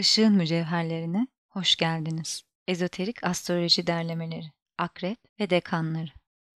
Işığın mücevherlerine hoş geldiniz. Ezoterik Astroloji Derlemeleri Akrep ve Dekanları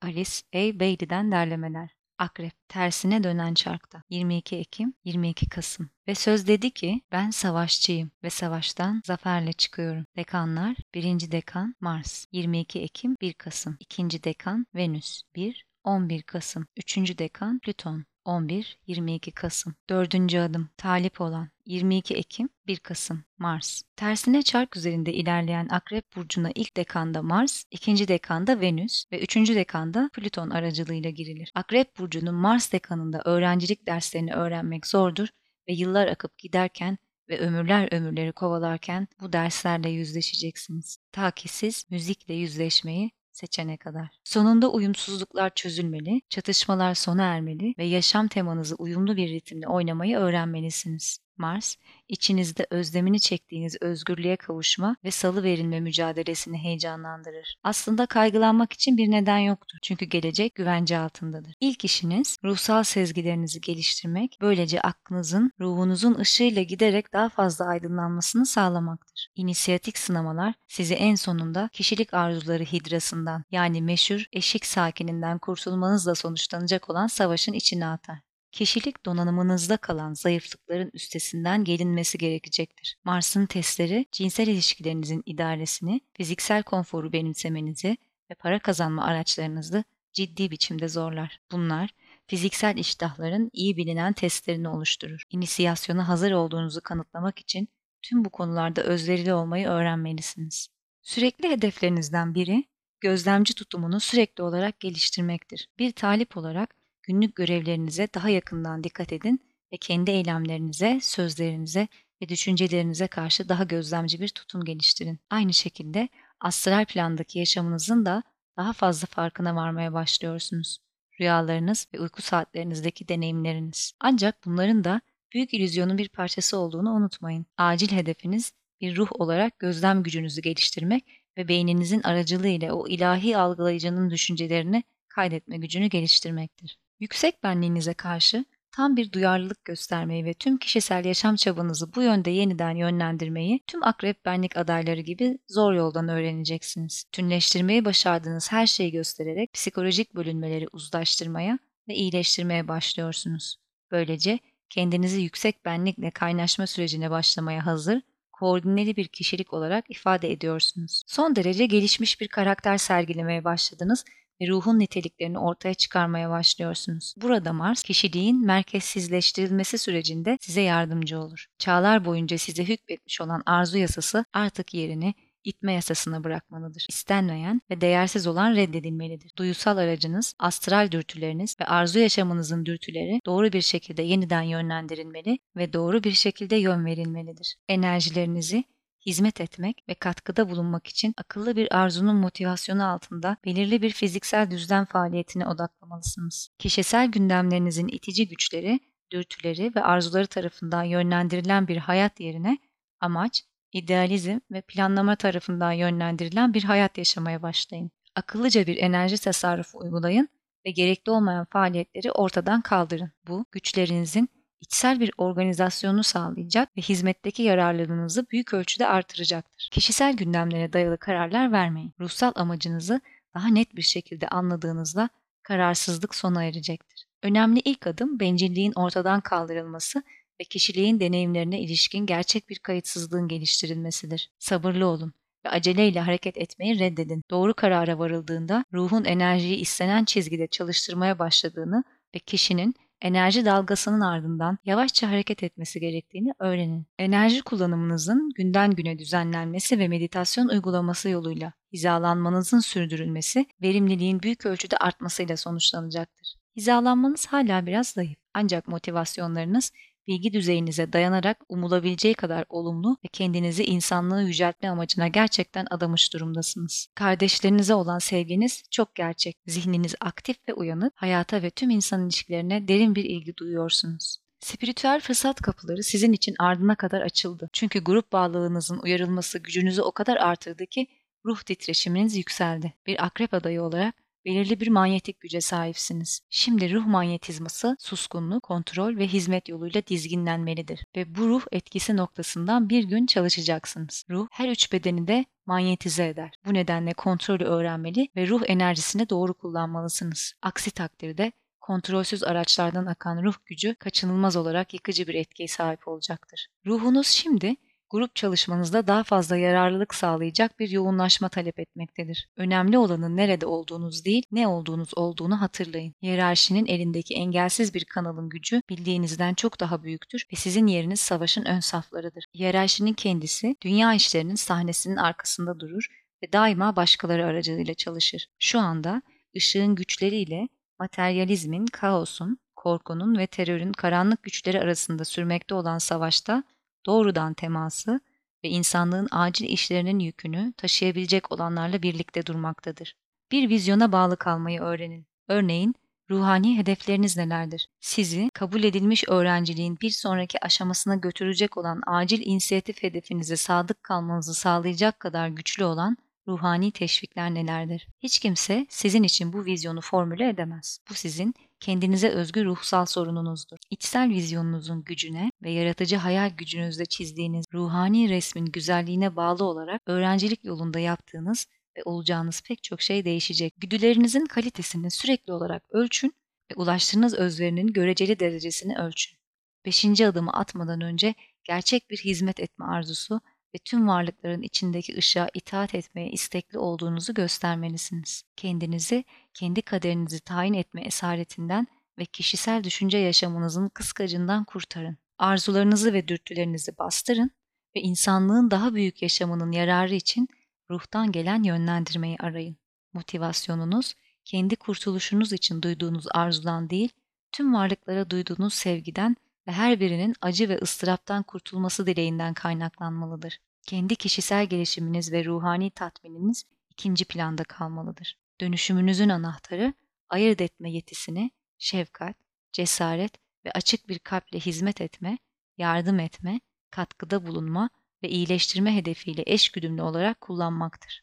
Alice A. Bailey'den derlemeler Akrep, tersine dönen çarkta 22 Ekim, 22 Kasım ve söz dedi ki ben savaşçıyım ve savaştan zaferle çıkıyorum. Dekanlar 1. Dekan Mars 22 Ekim 1 Kasım 2. Dekan Venüs 1 11 Kasım 3. Dekan Plüton 11-22 Kasım. Dördüncü adım talip olan 22 Ekim 1 Kasım Mars. Tersine çark üzerinde ilerleyen Akrep Burcu'na ilk dekanda Mars, ikinci dekanda Venüs ve üçüncü dekanda Plüton aracılığıyla girilir. Akrep Burcu'nun Mars dekanında öğrencilik derslerini öğrenmek zordur ve yıllar akıp giderken ve ömürler ömürleri kovalarken bu derslerle yüzleşeceksiniz. Ta ki siz müzikle yüzleşmeyi seçene kadar. Sonunda uyumsuzluklar çözülmeli, çatışmalar sona ermeli ve yaşam temanızı uyumlu bir ritimle oynamayı öğrenmelisiniz. Mars, içinizde özlemini çektiğiniz özgürlüğe kavuşma ve salı verilme mücadelesini heyecanlandırır. Aslında kaygılanmak için bir neden yoktur. Çünkü gelecek güvence altındadır. İlk işiniz ruhsal sezgilerinizi geliştirmek, böylece aklınızın, ruhunuzun ışığıyla giderek daha fazla aydınlanmasını sağlamaktır. İnisiyatik sınamalar sizi en sonunda kişilik arzuları hidrasından yani meşhur eşik sakininden kurtulmanızla sonuçlanacak olan savaşın içine atar kişilik donanımınızda kalan zayıflıkların üstesinden gelinmesi gerekecektir. Mars'ın testleri cinsel ilişkilerinizin idaresini, fiziksel konforu benimsemenizi ve para kazanma araçlarınızı ciddi biçimde zorlar. Bunlar fiziksel iştahların iyi bilinen testlerini oluşturur. İnisiyasyona hazır olduğunuzu kanıtlamak için tüm bu konularda özverili olmayı öğrenmelisiniz. Sürekli hedeflerinizden biri gözlemci tutumunu sürekli olarak geliştirmektir. Bir talip olarak günlük görevlerinize daha yakından dikkat edin ve kendi eylemlerinize, sözlerinize ve düşüncelerinize karşı daha gözlemci bir tutum geliştirin. Aynı şekilde astral plandaki yaşamınızın da daha fazla farkına varmaya başlıyorsunuz. Rüyalarınız ve uyku saatlerinizdeki deneyimleriniz. Ancak bunların da büyük illüzyonun bir parçası olduğunu unutmayın. Acil hedefiniz bir ruh olarak gözlem gücünüzü geliştirmek ve beyninizin aracılığıyla o ilahi algılayıcının düşüncelerini kaydetme gücünü geliştirmektir. Yüksek benliğinize karşı tam bir duyarlılık göstermeyi ve tüm kişisel yaşam çabanızı bu yönde yeniden yönlendirmeyi tüm akrep benlik adayları gibi zor yoldan öğreneceksiniz. Tünleştirmeyi başardığınız her şeyi göstererek psikolojik bölünmeleri uzlaştırmaya ve iyileştirmeye başlıyorsunuz. Böylece kendinizi yüksek benlikle kaynaşma sürecine başlamaya hazır, koordineli bir kişilik olarak ifade ediyorsunuz. Son derece gelişmiş bir karakter sergilemeye başladınız ve ruhun niteliklerini ortaya çıkarmaya başlıyorsunuz. Burada Mars, kişiliğin merkezsizleştirilmesi sürecinde size yardımcı olur. Çağlar boyunca size hükmetmiş olan arzu yasası artık yerini itme yasasına bırakmalıdır. İstenmeyen ve değersiz olan reddedilmelidir. Duyusal aracınız, astral dürtüleriniz ve arzu yaşamınızın dürtüleri doğru bir şekilde yeniden yönlendirilmeli ve doğru bir şekilde yön verilmelidir. Enerjilerinizi hizmet etmek ve katkıda bulunmak için akıllı bir arzunun motivasyonu altında belirli bir fiziksel düzlem faaliyetine odaklamalısınız. Kişisel gündemlerinizin itici güçleri, dürtüleri ve arzuları tarafından yönlendirilen bir hayat yerine amaç, idealizm ve planlama tarafından yönlendirilen bir hayat yaşamaya başlayın. Akıllıca bir enerji tasarrufu uygulayın ve gerekli olmayan faaliyetleri ortadan kaldırın. Bu, güçlerinizin içsel bir organizasyonu sağlayacak ve hizmetteki yararlılığınızı büyük ölçüde artıracaktır. Kişisel gündemlere dayalı kararlar vermeyin. Ruhsal amacınızı daha net bir şekilde anladığınızda kararsızlık sona erecektir. Önemli ilk adım bencilliğin ortadan kaldırılması ve kişiliğin deneyimlerine ilişkin gerçek bir kayıtsızlığın geliştirilmesidir. Sabırlı olun ve aceleyle hareket etmeyi reddedin. Doğru karara varıldığında ruhun enerjiyi istenen çizgide çalıştırmaya başladığını ve kişinin enerji dalgasının ardından yavaşça hareket etmesi gerektiğini öğrenin. Enerji kullanımınızın günden güne düzenlenmesi ve meditasyon uygulaması yoluyla hizalanmanızın sürdürülmesi verimliliğin büyük ölçüde artmasıyla sonuçlanacaktır. Hizalanmanız hala biraz zayıf ancak motivasyonlarınız bilgi düzeyinize dayanarak umulabileceği kadar olumlu ve kendinizi insanlığı yüceltme amacına gerçekten adamış durumdasınız. Kardeşlerinize olan sevginiz çok gerçek. Zihniniz aktif ve uyanık, hayata ve tüm insan ilişkilerine derin bir ilgi duyuyorsunuz. Spiritüel fırsat kapıları sizin için ardına kadar açıldı. Çünkü grup bağlılığınızın uyarılması gücünüzü o kadar artırdı ki ruh titreşiminiz yükseldi. Bir akrep adayı olarak belirli bir manyetik güce sahipsiniz. Şimdi ruh manyetizması suskunluk, kontrol ve hizmet yoluyla dizginlenmelidir ve bu ruh etkisi noktasından bir gün çalışacaksınız. Ruh her üç bedeni de manyetize eder. Bu nedenle kontrolü öğrenmeli ve ruh enerjisini doğru kullanmalısınız. Aksi takdirde kontrolsüz araçlardan akan ruh gücü kaçınılmaz olarak yıkıcı bir etkiye sahip olacaktır. Ruhunuz şimdi grup çalışmanızda daha fazla yararlılık sağlayacak bir yoğunlaşma talep etmektedir. Önemli olanın nerede olduğunuz değil, ne olduğunuz olduğunu hatırlayın. Hiyerarşinin elindeki engelsiz bir kanalın gücü bildiğinizden çok daha büyüktür ve sizin yeriniz savaşın ön saflarıdır. Hiyerarşinin kendisi dünya işlerinin sahnesinin arkasında durur ve daima başkaları aracılığıyla çalışır. Şu anda ışığın güçleriyle materyalizmin, kaosun, korkunun ve terörün karanlık güçleri arasında sürmekte olan savaşta doğrudan teması ve insanlığın acil işlerinin yükünü taşıyabilecek olanlarla birlikte durmaktadır. Bir vizyona bağlı kalmayı öğrenin. Örneğin, ruhani hedefleriniz nelerdir? Sizi kabul edilmiş öğrenciliğin bir sonraki aşamasına götürecek olan acil inisiyatif hedefinize sadık kalmanızı sağlayacak kadar güçlü olan ruhani teşvikler nelerdir? Hiç kimse sizin için bu vizyonu formüle edemez. Bu sizin kendinize özgü ruhsal sorununuzdur. İçsel vizyonunuzun gücüne ve yaratıcı hayal gücünüzle çizdiğiniz ruhani resmin güzelliğine bağlı olarak öğrencilik yolunda yaptığınız ve olacağınız pek çok şey değişecek. Güdülerinizin kalitesini sürekli olarak ölçün ve ulaştığınız özverinin göreceli derecesini ölçün. Beşinci adımı atmadan önce gerçek bir hizmet etme arzusu ve tüm varlıkların içindeki ışığa itaat etmeye istekli olduğunuzu göstermelisiniz. Kendinizi, kendi kaderinizi tayin etme esaretinden ve kişisel düşünce yaşamınızın kıskacından kurtarın. Arzularınızı ve dürtülerinizi bastırın ve insanlığın daha büyük yaşamının yararı için ruhtan gelen yönlendirmeyi arayın. Motivasyonunuz, kendi kurtuluşunuz için duyduğunuz arzudan değil, tüm varlıklara duyduğunuz sevgiden ve her birinin acı ve ıstıraptan kurtulması dileğinden kaynaklanmalıdır. Kendi kişisel gelişiminiz ve ruhani tatmininiz ikinci planda kalmalıdır. Dönüşümünüzün anahtarı ayırt etme yetisini şefkat, cesaret ve açık bir kalple hizmet etme, yardım etme, katkıda bulunma ve iyileştirme hedefiyle eşgüdümlü olarak kullanmaktır.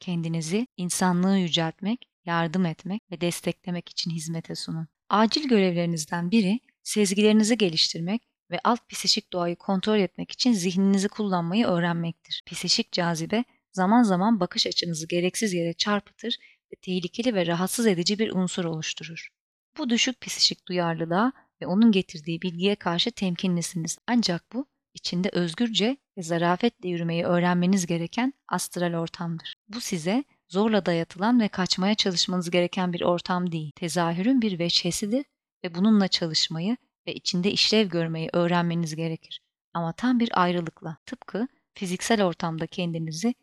Kendinizi insanlığı yüceltmek, yardım etmek ve desteklemek için hizmete sunun. Acil görevlerinizden biri sezgilerinizi geliştirmek ve alt psişik doğayı kontrol etmek için zihninizi kullanmayı öğrenmektir. Psişik cazibe zaman zaman bakış açınızı gereksiz yere çarpıtır ve tehlikeli ve rahatsız edici bir unsur oluşturur. Bu düşük psişik duyarlılığa ve onun getirdiği bilgiye karşı temkinlisiniz. Ancak bu içinde özgürce ve zarafetle yürümeyi öğrenmeniz gereken astral ortamdır. Bu size zorla dayatılan ve kaçmaya çalışmanız gereken bir ortam değil. Tezahürün bir veçhesidir ve bununla çalışmayı ve içinde işlev görmeyi öğrenmeniz gerekir. Ama tam bir ayrılıkla, tıpkı fiziksel ortamda kendinizi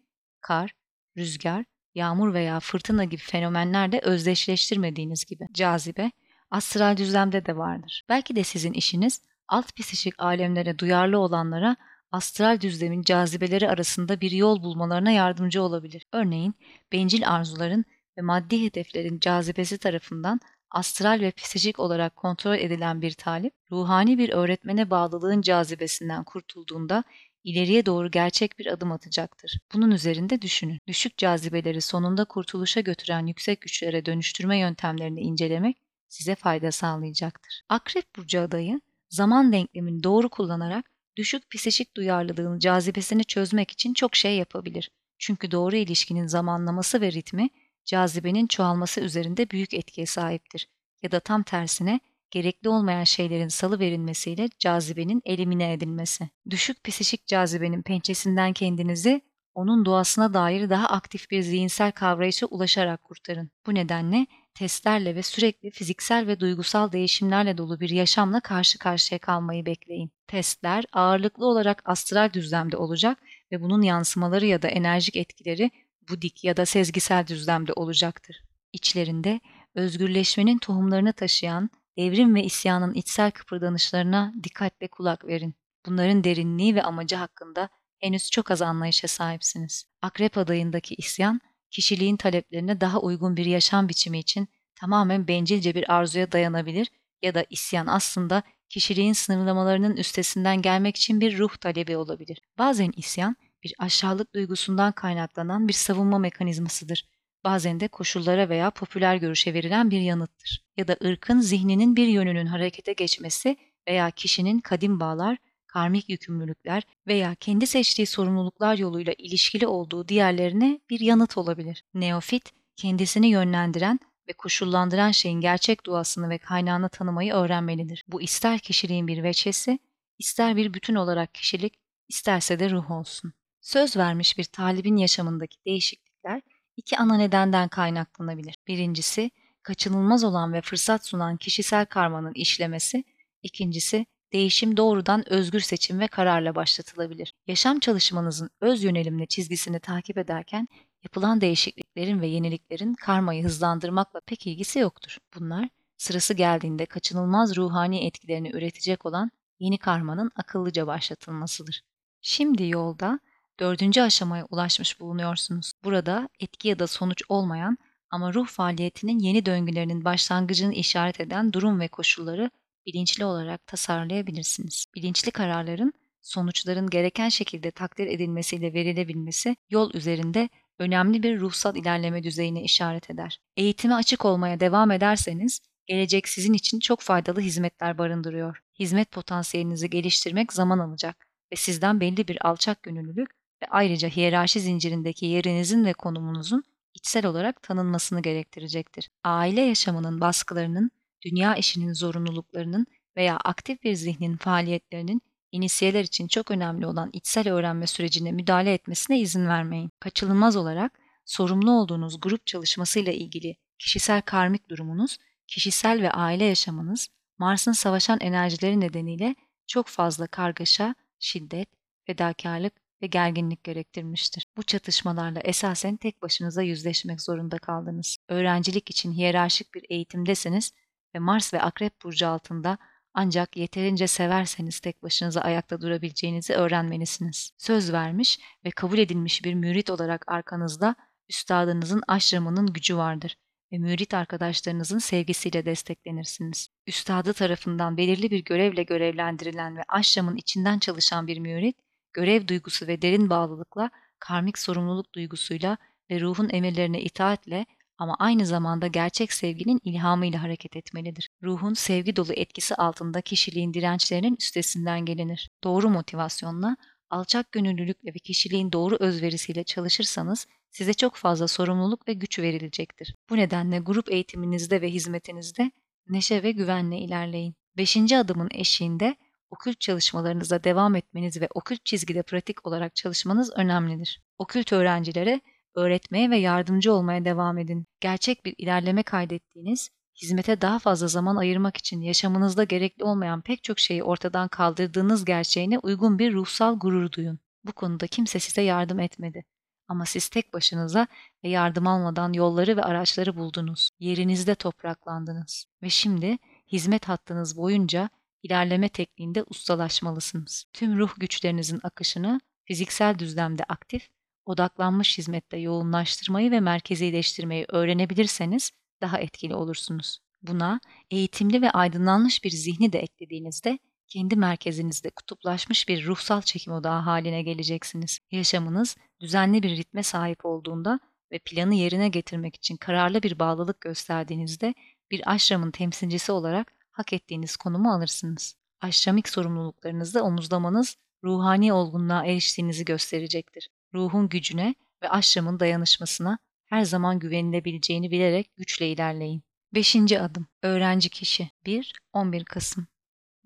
kar, rüzgar, yağmur veya fırtına gibi fenomenlerle özdeşleştirmediğiniz gibi cazibe, astral düzlemde de vardır. Belki de sizin işiniz alt psişik alemlere duyarlı olanlara astral düzlemin cazibeleri arasında bir yol bulmalarına yardımcı olabilir. Örneğin bencil arzuların ve maddi hedeflerin cazibesi tarafından astral ve psikolojik olarak kontrol edilen bir talip, ruhani bir öğretmene bağlılığın cazibesinden kurtulduğunda ileriye doğru gerçek bir adım atacaktır. Bunun üzerinde düşünün. Düşük cazibeleri sonunda kurtuluşa götüren yüksek güçlere dönüştürme yöntemlerini incelemek size fayda sağlayacaktır. Akrep burcu adayı zaman denklemini doğru kullanarak düşük psikolojik duyarlılığın cazibesini çözmek için çok şey yapabilir. Çünkü doğru ilişkinin zamanlaması ve ritmi cazibenin çoğalması üzerinde büyük etkiye sahiptir. Ya da tam tersine gerekli olmayan şeylerin salı verilmesiyle cazibenin elimine edilmesi. Düşük psişik cazibenin pençesinden kendinizi onun doğasına dair daha aktif bir zihinsel kavrayışa ulaşarak kurtarın. Bu nedenle testlerle ve sürekli fiziksel ve duygusal değişimlerle dolu bir yaşamla karşı karşıya kalmayı bekleyin. Testler ağırlıklı olarak astral düzlemde olacak ve bunun yansımaları ya da enerjik etkileri budik ya da sezgisel düzlemde olacaktır. İçlerinde özgürleşmenin tohumlarını taşıyan devrim ve isyanın içsel kıpırdanışlarına dikkatle kulak verin. Bunların derinliği ve amacı hakkında henüz çok az anlayışa sahipsiniz. Akrep adayındaki isyan, kişiliğin taleplerine daha uygun bir yaşam biçimi için tamamen bencilce bir arzuya dayanabilir ya da isyan aslında kişiliğin sınırlamalarının üstesinden gelmek için bir ruh talebi olabilir. Bazen isyan bir aşağılık duygusundan kaynaklanan bir savunma mekanizmasıdır. bazen de koşullara veya popüler görüşe verilen bir yanıttır. Ya da ırkın zihninin bir yönünün harekete geçmesi veya kişinin kadim bağlar, karmik yükümlülükler veya kendi seçtiği sorumluluklar yoluyla ilişkili olduğu diğerlerine bir yanıt olabilir. Neofit, kendisini yönlendiren ve koşullandıran şeyin gerçek duasını ve kaynağını tanımayı öğrenmelidir. Bu ister kişiliğin bir veçesi, ister bir bütün olarak kişilik, isterse de ruh olsun. Söz vermiş bir talibin yaşamındaki değişiklikler iki ana nedenden kaynaklanabilir. Birincisi, kaçınılmaz olan ve fırsat sunan kişisel karmanın işlemesi, ikincisi, değişim doğrudan özgür seçim ve kararla başlatılabilir. Yaşam çalışmanızın öz yönelimli çizgisini takip ederken yapılan değişikliklerin ve yeniliklerin karmayı hızlandırmakla pek ilgisi yoktur. Bunlar sırası geldiğinde kaçınılmaz ruhani etkilerini üretecek olan yeni karmanın akıllıca başlatılmasıdır. Şimdi yolda dördüncü aşamaya ulaşmış bulunuyorsunuz. Burada etki ya da sonuç olmayan ama ruh faaliyetinin yeni döngülerinin başlangıcını işaret eden durum ve koşulları bilinçli olarak tasarlayabilirsiniz. Bilinçli kararların sonuçların gereken şekilde takdir edilmesiyle verilebilmesi yol üzerinde önemli bir ruhsal ilerleme düzeyine işaret eder. Eğitime açık olmaya devam ederseniz gelecek sizin için çok faydalı hizmetler barındırıyor. Hizmet potansiyelinizi geliştirmek zaman alacak ve sizden belli bir alçak gönüllülük ve ayrıca hiyerarşi zincirindeki yerinizin ve konumunuzun içsel olarak tanınmasını gerektirecektir. Aile yaşamının baskılarının, dünya işinin zorunluluklarının veya aktif bir zihnin faaliyetlerinin inisiyeler için çok önemli olan içsel öğrenme sürecine müdahale etmesine izin vermeyin. Kaçınılmaz olarak sorumlu olduğunuz grup çalışmasıyla ilgili kişisel karmik durumunuz, kişisel ve aile yaşamınız, Mars'ın savaşan enerjileri nedeniyle çok fazla kargaşa, şiddet, fedakarlık ve gerginlik gerektirmiştir. Bu çatışmalarla esasen tek başınıza yüzleşmek zorunda kaldınız. Öğrencilik için hiyerarşik bir eğitimdesiniz ve Mars ve Akrep burcu altında ancak yeterince severseniz tek başınıza ayakta durabileceğinizi öğrenmelisiniz. Söz vermiş ve kabul edilmiş bir mürit olarak arkanızda üstadınızın aşramının gücü vardır ve mürit arkadaşlarınızın sevgisiyle desteklenirsiniz. Üstadı tarafından belirli bir görevle görevlendirilen ve aşramın içinden çalışan bir mürit, görev duygusu ve derin bağlılıkla, karmik sorumluluk duygusuyla ve ruhun emirlerine itaatle ama aynı zamanda gerçek sevginin ilhamıyla hareket etmelidir. Ruhun sevgi dolu etkisi altında kişiliğin dirençlerinin üstesinden gelinir. Doğru motivasyonla, alçak gönüllülükle ve kişiliğin doğru özverisiyle çalışırsanız size çok fazla sorumluluk ve güç verilecektir. Bu nedenle grup eğitiminizde ve hizmetinizde neşe ve güvenle ilerleyin. Beşinci adımın eşiğinde okült çalışmalarınıza devam etmeniz ve okült çizgide pratik olarak çalışmanız önemlidir. Okült öğrencilere öğretmeye ve yardımcı olmaya devam edin. Gerçek bir ilerleme kaydettiğiniz, hizmete daha fazla zaman ayırmak için yaşamınızda gerekli olmayan pek çok şeyi ortadan kaldırdığınız gerçeğine uygun bir ruhsal gurur duyun. Bu konuda kimse size yardım etmedi. Ama siz tek başınıza ve yardım almadan yolları ve araçları buldunuz. Yerinizde topraklandınız. Ve şimdi hizmet hattınız boyunca ilerleme tekniğinde ustalaşmalısınız. Tüm ruh güçlerinizin akışını fiziksel düzlemde aktif odaklanmış hizmette yoğunlaştırmayı ve merkezileştirmeyi öğrenebilirseniz daha etkili olursunuz. Buna eğitimli ve aydınlanmış bir zihni de eklediğinizde kendi merkezinizde kutuplaşmış bir ruhsal çekim odağı haline geleceksiniz. Yaşamınız düzenli bir ritme sahip olduğunda ve planı yerine getirmek için kararlı bir bağlılık gösterdiğinizde bir aşramın temsilcisi olarak hak ettiğiniz konumu alırsınız. Aşramik sorumluluklarınızı omuzlamanız ruhani olgunluğa eriştiğinizi gösterecektir ruhun gücüne ve aşramın dayanışmasına her zaman güvenilebileceğini bilerek güçle ilerleyin. Beşinci adım. Öğrenci kişi. 1-11 Kasım.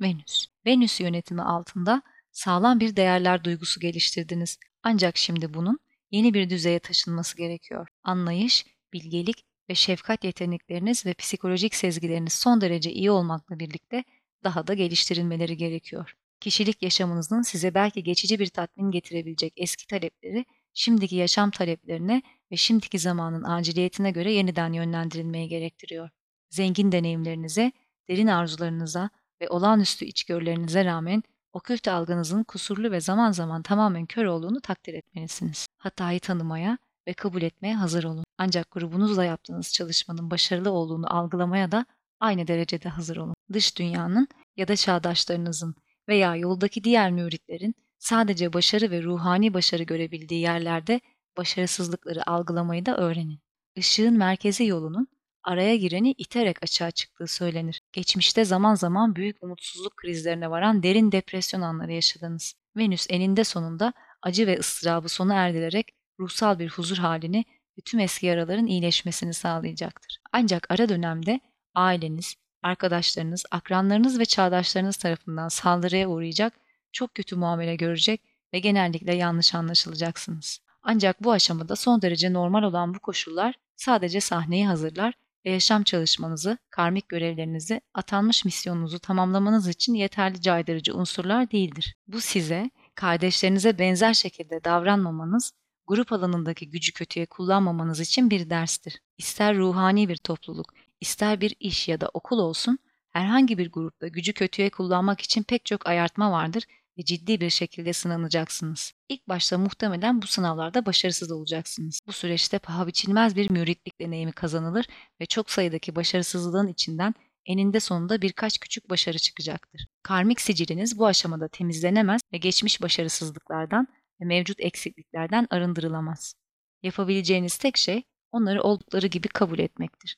Venüs. Venüs yönetimi altında sağlam bir değerler duygusu geliştirdiniz. Ancak şimdi bunun yeni bir düzeye taşınması gerekiyor. Anlayış, bilgelik ve şefkat yetenekleriniz ve psikolojik sezgileriniz son derece iyi olmakla birlikte daha da geliştirilmeleri gerekiyor kişilik yaşamınızın size belki geçici bir tatmin getirebilecek eski talepleri şimdiki yaşam taleplerine ve şimdiki zamanın aciliyetine göre yeniden yönlendirilmeye gerektiriyor. Zengin deneyimlerinize, derin arzularınıza ve olağanüstü içgörülerinize rağmen okült algınızın kusurlu ve zaman zaman tamamen kör olduğunu takdir etmelisiniz. Hatayı tanımaya ve kabul etmeye hazır olun. Ancak grubunuzla yaptığınız çalışmanın başarılı olduğunu algılamaya da aynı derecede hazır olun. Dış dünyanın ya da çağdaşlarınızın veya yoldaki diğer müritlerin sadece başarı ve ruhani başarı görebildiği yerlerde başarısızlıkları algılamayı da öğrenin. Işığın merkezi yolunun araya gireni iterek açığa çıktığı söylenir. Geçmişte zaman zaman büyük umutsuzluk krizlerine varan derin depresyon anları yaşadınız. Venüs eninde sonunda acı ve ıstırabı sona erdirerek ruhsal bir huzur halini ve tüm eski yaraların iyileşmesini sağlayacaktır. Ancak ara dönemde aileniz, arkadaşlarınız, akranlarınız ve çağdaşlarınız tarafından saldırıya uğrayacak, çok kötü muamele görecek ve genellikle yanlış anlaşılacaksınız. Ancak bu aşamada son derece normal olan bu koşullar sadece sahneyi hazırlar ve yaşam çalışmanızı, karmik görevlerinizi, atanmış misyonunuzu tamamlamanız için yeterli caydırıcı unsurlar değildir. Bu size kardeşlerinize benzer şekilde davranmamanız, grup alanındaki gücü kötüye kullanmamanız için bir derstir. İster ruhani bir topluluk, ister bir iş ya da okul olsun, herhangi bir grupta gücü kötüye kullanmak için pek çok ayartma vardır ve ciddi bir şekilde sınanacaksınız. İlk başta muhtemelen bu sınavlarda başarısız olacaksınız. Bu süreçte paha biçilmez bir müritlik deneyimi kazanılır ve çok sayıdaki başarısızlığın içinden eninde sonunda birkaç küçük başarı çıkacaktır. Karmik siciliniz bu aşamada temizlenemez ve geçmiş başarısızlıklardan ve mevcut eksikliklerden arındırılamaz. Yapabileceğiniz tek şey onları oldukları gibi kabul etmektir.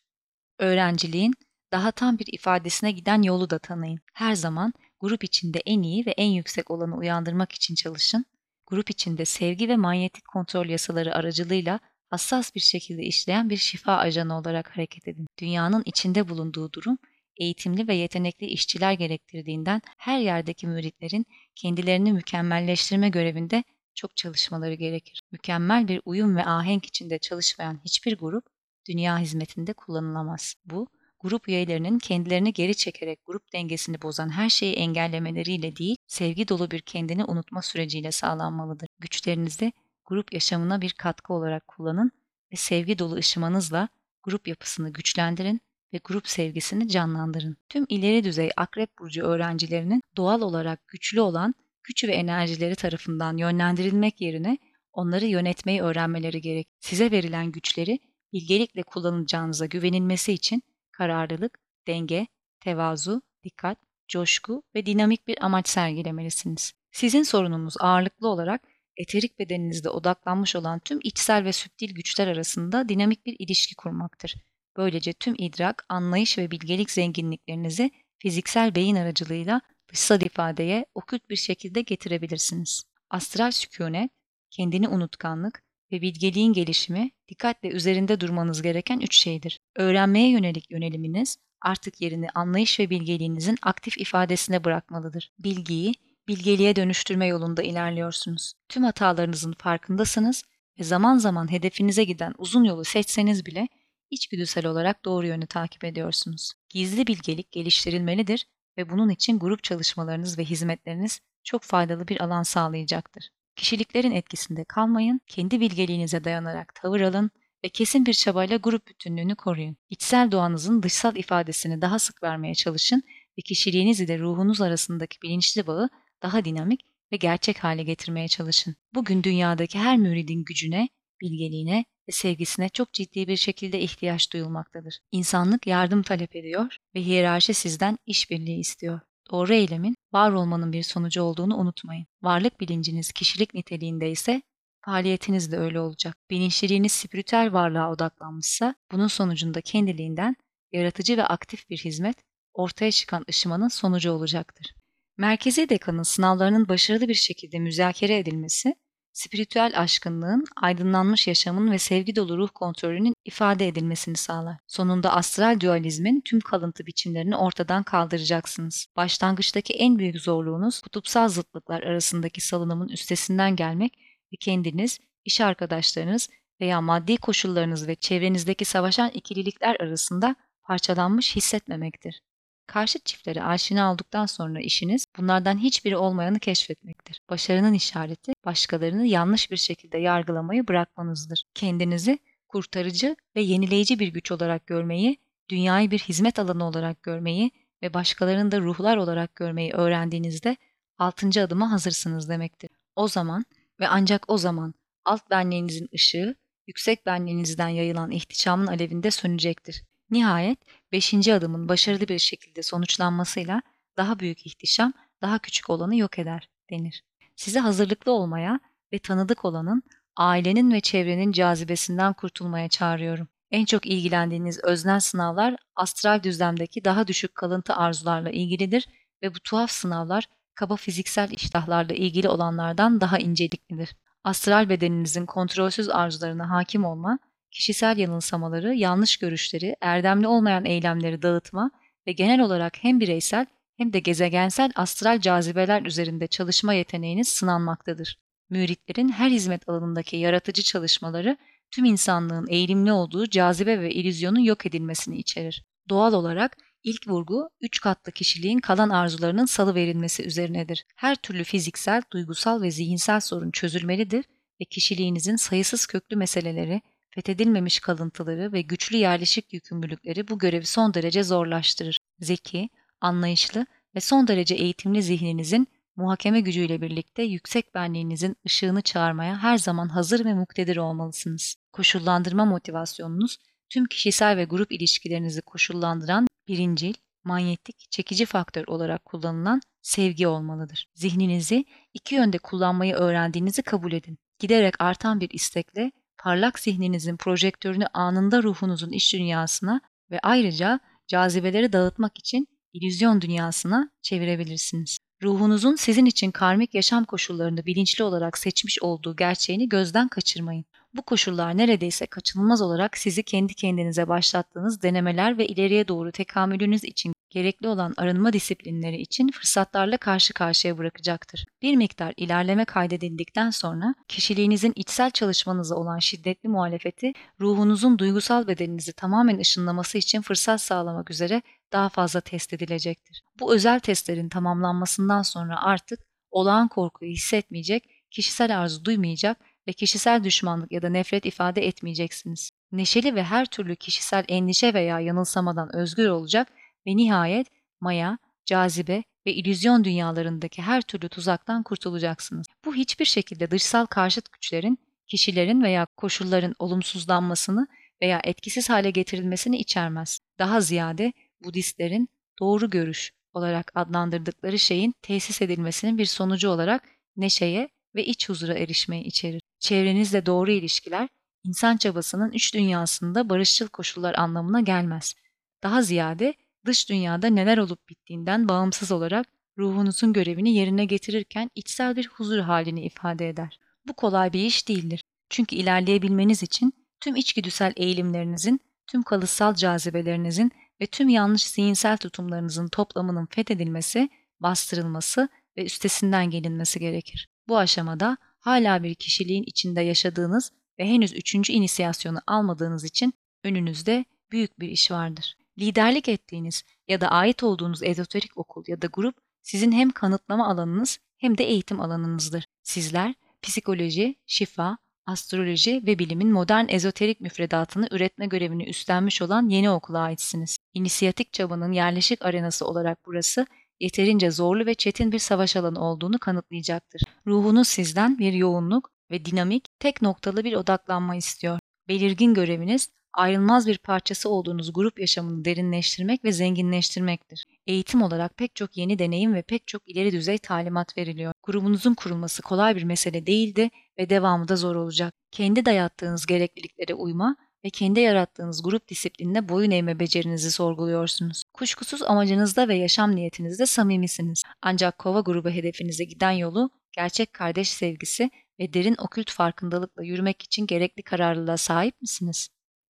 Öğrenciliğin daha tam bir ifadesine giden yolu da tanıyın. Her zaman grup içinde en iyi ve en yüksek olanı uyandırmak için çalışın. Grup içinde sevgi ve manyetik kontrol yasaları aracılığıyla hassas bir şekilde işleyen bir şifa ajanı olarak hareket edin. Dünyanın içinde bulunduğu durum eğitimli ve yetenekli işçiler gerektirdiğinden her yerdeki müritlerin kendilerini mükemmelleştirme görevinde çok çalışmaları gerekir. Mükemmel bir uyum ve ahenk içinde çalışmayan hiçbir grup dünya hizmetinde kullanılamaz. Bu, grup üyelerinin kendilerini geri çekerek grup dengesini bozan her şeyi engellemeleriyle değil, sevgi dolu bir kendini unutma süreciyle sağlanmalıdır. Güçlerinizi grup yaşamına bir katkı olarak kullanın ve sevgi dolu ışımanızla grup yapısını güçlendirin ve grup sevgisini canlandırın. Tüm ileri düzey akrep burcu öğrencilerinin doğal olarak güçlü olan güç ve enerjileri tarafından yönlendirilmek yerine onları yönetmeyi öğrenmeleri gerek. Size verilen güçleri bilgelikle kullanacağınıza güvenilmesi için kararlılık, denge, tevazu, dikkat, coşku ve dinamik bir amaç sergilemelisiniz. Sizin sorununuz ağırlıklı olarak eterik bedeninizde odaklanmış olan tüm içsel ve süptil güçler arasında dinamik bir ilişki kurmaktır. Böylece tüm idrak, anlayış ve bilgelik zenginliklerinizi fiziksel beyin aracılığıyla dışsal ifadeye okült bir şekilde getirebilirsiniz. Astral sükunet, kendini unutkanlık ve bilgeliğin gelişimi dikkatle üzerinde durmanız gereken üç şeydir. Öğrenmeye yönelik yöneliminiz artık yerini anlayış ve bilgeliğinizin aktif ifadesine bırakmalıdır. Bilgiyi bilgeliğe dönüştürme yolunda ilerliyorsunuz. Tüm hatalarınızın farkındasınız ve zaman zaman hedefinize giden uzun yolu seçseniz bile içgüdüsel olarak doğru yönü takip ediyorsunuz. Gizli bilgelik geliştirilmelidir ve bunun için grup çalışmalarınız ve hizmetleriniz çok faydalı bir alan sağlayacaktır. Kişiliklerin etkisinde kalmayın, kendi bilgeliğinize dayanarak tavır alın ve kesin bir çabayla grup bütünlüğünü koruyun. İçsel doğanızın dışsal ifadesini daha sık vermeye çalışın ve kişiliğiniz ile ruhunuz arasındaki bilinçli bağı daha dinamik ve gerçek hale getirmeye çalışın. Bugün dünyadaki her müridin gücüne, bilgeliğine ve sevgisine çok ciddi bir şekilde ihtiyaç duyulmaktadır. İnsanlık yardım talep ediyor ve hiyerarşi sizden işbirliği istiyor. Doğru eylemin var olmanın bir sonucu olduğunu unutmayın. Varlık bilinciniz kişilik niteliğinde ise faaliyetiniz de öyle olacak. Bilinçliliğiniz spiritüel varlığa odaklanmışsa bunun sonucunda kendiliğinden yaratıcı ve aktif bir hizmet ortaya çıkan ışımanın sonucu olacaktır. Merkezi dekanın sınavlarının başarılı bir şekilde müzakere edilmesi spiritüel aşkınlığın, aydınlanmış yaşamın ve sevgi dolu ruh kontrolünün ifade edilmesini sağlar. Sonunda astral dualizmin tüm kalıntı biçimlerini ortadan kaldıracaksınız. Başlangıçtaki en büyük zorluğunuz kutupsal zıtlıklar arasındaki salınımın üstesinden gelmek ve kendiniz, iş arkadaşlarınız veya maddi koşullarınız ve çevrenizdeki savaşan ikililikler arasında parçalanmış hissetmemektir. Karşıt çiftlere aşina olduktan sonra işiniz bunlardan hiçbiri olmayanı keşfetmektir. Başarının işareti başkalarını yanlış bir şekilde yargılamayı bırakmanızdır. Kendinizi kurtarıcı ve yenileyici bir güç olarak görmeyi, dünyayı bir hizmet alanı olarak görmeyi ve başkalarını da ruhlar olarak görmeyi öğrendiğinizde altıncı adıma hazırsınız demektir. O zaman ve ancak o zaman alt benliğinizin ışığı yüksek benliğinizden yayılan ihtişamın alevinde sönecektir. Nihayet beşinci adımın başarılı bir şekilde sonuçlanmasıyla daha büyük ihtişam daha küçük olanı yok eder denir. Sizi hazırlıklı olmaya ve tanıdık olanın ailenin ve çevrenin cazibesinden kurtulmaya çağırıyorum. En çok ilgilendiğiniz öznel sınavlar astral düzlemdeki daha düşük kalıntı arzularla ilgilidir ve bu tuhaf sınavlar kaba fiziksel iştahlarla ilgili olanlardan daha inceliklidir. Astral bedeninizin kontrolsüz arzularına hakim olma, kişisel yanılsamaları, yanlış görüşleri, erdemli olmayan eylemleri dağıtma ve genel olarak hem bireysel hem de gezegensel astral cazibeler üzerinde çalışma yeteneğiniz sınanmaktadır. Müritlerin her hizmet alanındaki yaratıcı çalışmaları tüm insanlığın eğilimli olduğu cazibe ve illüzyonun yok edilmesini içerir. Doğal olarak ilk vurgu üç katlı kişiliğin kalan arzularının salı verilmesi üzerinedir. Her türlü fiziksel, duygusal ve zihinsel sorun çözülmelidir ve kişiliğinizin sayısız köklü meseleleri, fethedilmemiş kalıntıları ve güçlü yerleşik yükümlülükleri bu görevi son derece zorlaştırır. Zeki, anlayışlı ve son derece eğitimli zihninizin muhakeme gücüyle birlikte yüksek benliğinizin ışığını çağırmaya her zaman hazır ve muktedir olmalısınız. Koşullandırma motivasyonunuz tüm kişisel ve grup ilişkilerinizi koşullandıran birincil, manyetik, çekici faktör olarak kullanılan sevgi olmalıdır. Zihninizi iki yönde kullanmayı öğrendiğinizi kabul edin. Giderek artan bir istekle parlak zihninizin projektörünü anında ruhunuzun iş dünyasına ve ayrıca cazibeleri dağıtmak için illüzyon dünyasına çevirebilirsiniz. Ruhunuzun sizin için karmik yaşam koşullarını bilinçli olarak seçmiş olduğu gerçeğini gözden kaçırmayın. Bu koşullar neredeyse kaçınılmaz olarak sizi kendi kendinize başlattığınız denemeler ve ileriye doğru tekamülünüz için gerekli olan arınma disiplinleri için fırsatlarla karşı karşıya bırakacaktır. Bir miktar ilerleme kaydedildikten sonra kişiliğinizin içsel çalışmanıza olan şiddetli muhalefeti ruhunuzun duygusal bedeninizi tamamen ışınlaması için fırsat sağlamak üzere daha fazla test edilecektir. Bu özel testlerin tamamlanmasından sonra artık olağan korkuyu hissetmeyecek, kişisel arzu duymayacak ve kişisel düşmanlık ya da nefret ifade etmeyeceksiniz. Neşeli ve her türlü kişisel endişe veya yanılsamadan özgür olacak ve nihayet maya, cazibe ve illüzyon dünyalarındaki her türlü tuzaktan kurtulacaksınız. Bu hiçbir şekilde dışsal karşıt güçlerin, kişilerin veya koşulların olumsuzlanmasını veya etkisiz hale getirilmesini içermez. Daha ziyade Budistlerin doğru görüş olarak adlandırdıkları şeyin tesis edilmesinin bir sonucu olarak neşeye ve iç huzura erişmeyi içerir. Çevrenizle doğru ilişkiler, insan çabasının iç dünyasında barışçıl koşullar anlamına gelmez. Daha ziyade dış dünyada neler olup bittiğinden bağımsız olarak ruhunuzun görevini yerine getirirken içsel bir huzur halini ifade eder. Bu kolay bir iş değildir. Çünkü ilerleyebilmeniz için tüm içgüdüsel eğilimlerinizin, tüm kalıtsal cazibelerinizin ve tüm yanlış zihinsel tutumlarınızın toplamının fethedilmesi, bastırılması ve üstesinden gelinmesi gerekir. Bu aşamada hala bir kişiliğin içinde yaşadığınız ve henüz üçüncü inisiyasyonu almadığınız için önünüzde büyük bir iş vardır. Liderlik ettiğiniz ya da ait olduğunuz ezoterik okul ya da grup sizin hem kanıtlama alanınız hem de eğitim alanınızdır. Sizler psikoloji, şifa, astroloji ve bilimin modern ezoterik müfredatını üretme görevini üstlenmiş olan yeni okula aitsiniz. İnisiyatik çabanın yerleşik arenası olarak burası yeterince zorlu ve çetin bir savaş alanı olduğunu kanıtlayacaktır. Ruhunuz sizden bir yoğunluk ve dinamik, tek noktalı bir odaklanma istiyor. Belirgin göreviniz ayrılmaz bir parçası olduğunuz grup yaşamını derinleştirmek ve zenginleştirmektir. Eğitim olarak pek çok yeni deneyim ve pek çok ileri düzey talimat veriliyor. Grubunuzun kurulması kolay bir mesele değildi ve devamı da zor olacak. Kendi dayattığınız gerekliliklere uyma ve kendi yarattığınız grup disiplinine boyun eğme becerinizi sorguluyorsunuz. Kuşkusuz amacınızda ve yaşam niyetinizde samimisiniz. Ancak kova grubu hedefinize giden yolu gerçek kardeş sevgisi ve derin okült farkındalıkla yürümek için gerekli kararlılığa sahip misiniz?